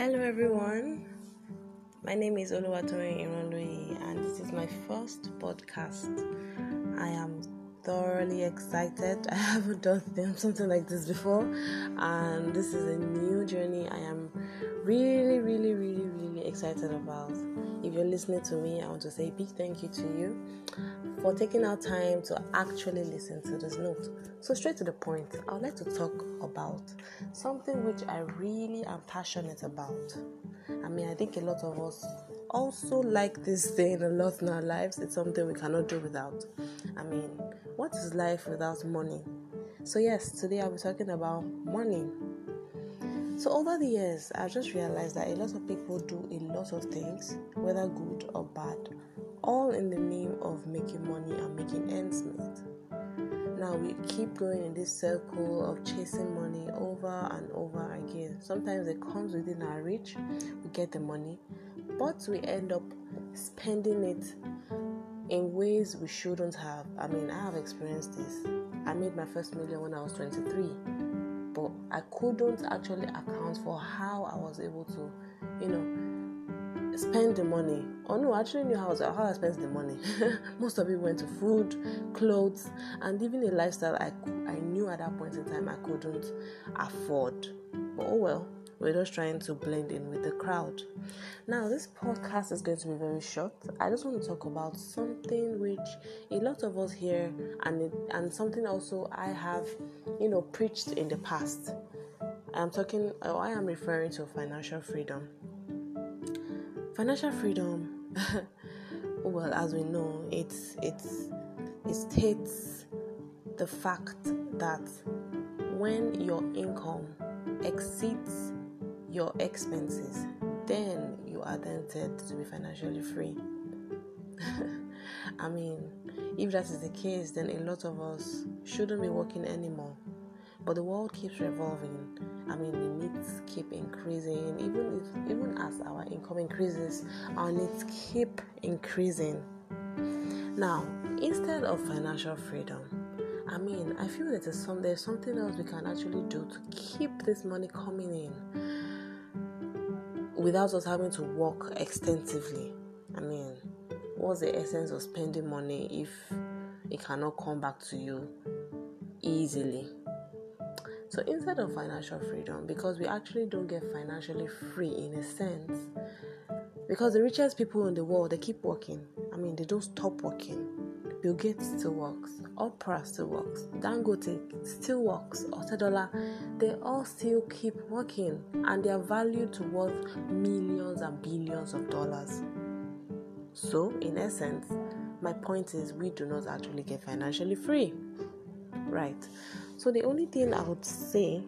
Hello, everyone. My name is Oluwatoyin Ironloyi, and this is my first podcast. I am thoroughly excited. I haven't done something like this before, and this is a new journey. I am really excited about. If you're listening to me, I want to say a big thank you to you for taking our time to actually listen to this note. So, straight to the point, I would like to talk about something which I really am passionate about. I mean, I think a lot of us also like this thing a lot in our lives. It's something we cannot do without. I mean, what is life without money? So, yes, today I'll be talking about money. So, over the years, I've just realized that a lot of people do a lot of things, whether good or bad, all in the name of making money and making ends meet. Now we keep going in this circle of chasing money over and over again. Sometimes it comes within our reach, we get the money, but we end up spending it in ways we shouldn't have. I mean, I have experienced this. I made my first million when I was 23, but I couldn't actually account for how I was able to, you know, spend the money. Oh no, I actually knew how, how I spent the money. Most of it went to food, clothes, and even a lifestyle I, I knew at that point in time I couldn't afford. But oh well, we're just trying to blend in with the crowd. Now, this podcast is going to be very short. I just want to talk about something which a lot of us hear, and and something also I have, you know, preached in the past. I'm talking, oh, I am referring to financial freedom. Financial freedom, well, as we know, it's it's it states the fact that when your income exceeds your expenses, then you are then said to be financially free. I mean, if that is the case, then a lot of us shouldn't be working anymore. But the world keeps revolving. I mean, the needs keep increasing. Even if, even as our income increases, our needs keep increasing. Now, instead of financial freedom, I mean, I feel that there's, some, there's something else we can actually do to keep this money coming in without us having to work extensively. I mean, what's the essence of spending money if it cannot come back to you easily? So instead of financial freedom, because we actually don't get financially free in a sense, because the richest people in the world they keep working. I mean, they don't stop working. Bill Gates still works, Oprah still works, Dangote still works, Otedola, they all still keep working and they are valued to worth millions and billions of dollars. So, in essence, my point is we do not actually get financially free. Right. So the only thing I would say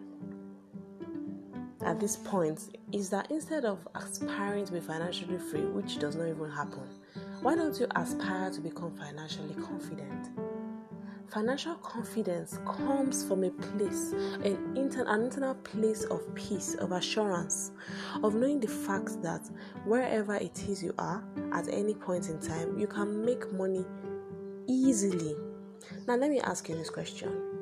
at this point is that instead of aspiring to be financially free, which does not even happen, why don't you aspire to become financially confident? Financial confidence comes from a place, an, inter- an internal place of peace, of assurance, of knowing the fact that wherever it is you are at any point in time, you can make money easily. Now, let me ask you this question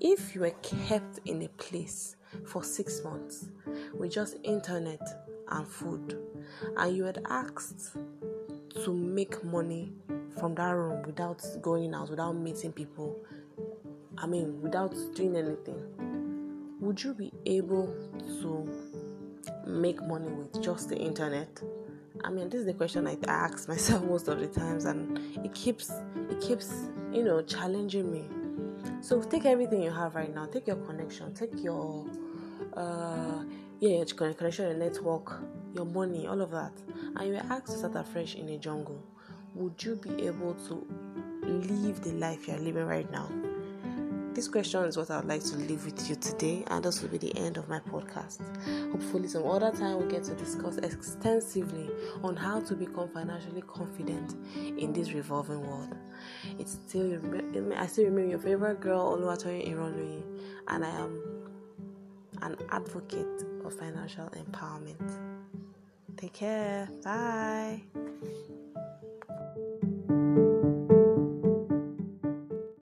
if you were kept in a place for six months with just internet and food, and you had asked to make money from that room without going out, without meeting people, I mean, without doing anything, would you be able to make money with just the internet? I mean, this is the question I ask myself most of the times, and it keeps it keeps you know challenging me so take everything you have right now. Take your connection. Take your uh, yeah, your connection, your network, your money, all of that, and you asked to start afresh in a jungle. Would you be able to live the life you are living right now? This question is what I would like to leave with you today, and this will be the end of my podcast. Hopefully, some other time we'll get to discuss extensively on how to become financially confident in this revolving world. It's still, I still remember your favorite girl, Oluwatoyin Iroluyi, and I am an advocate of financial empowerment. Take care. Bye.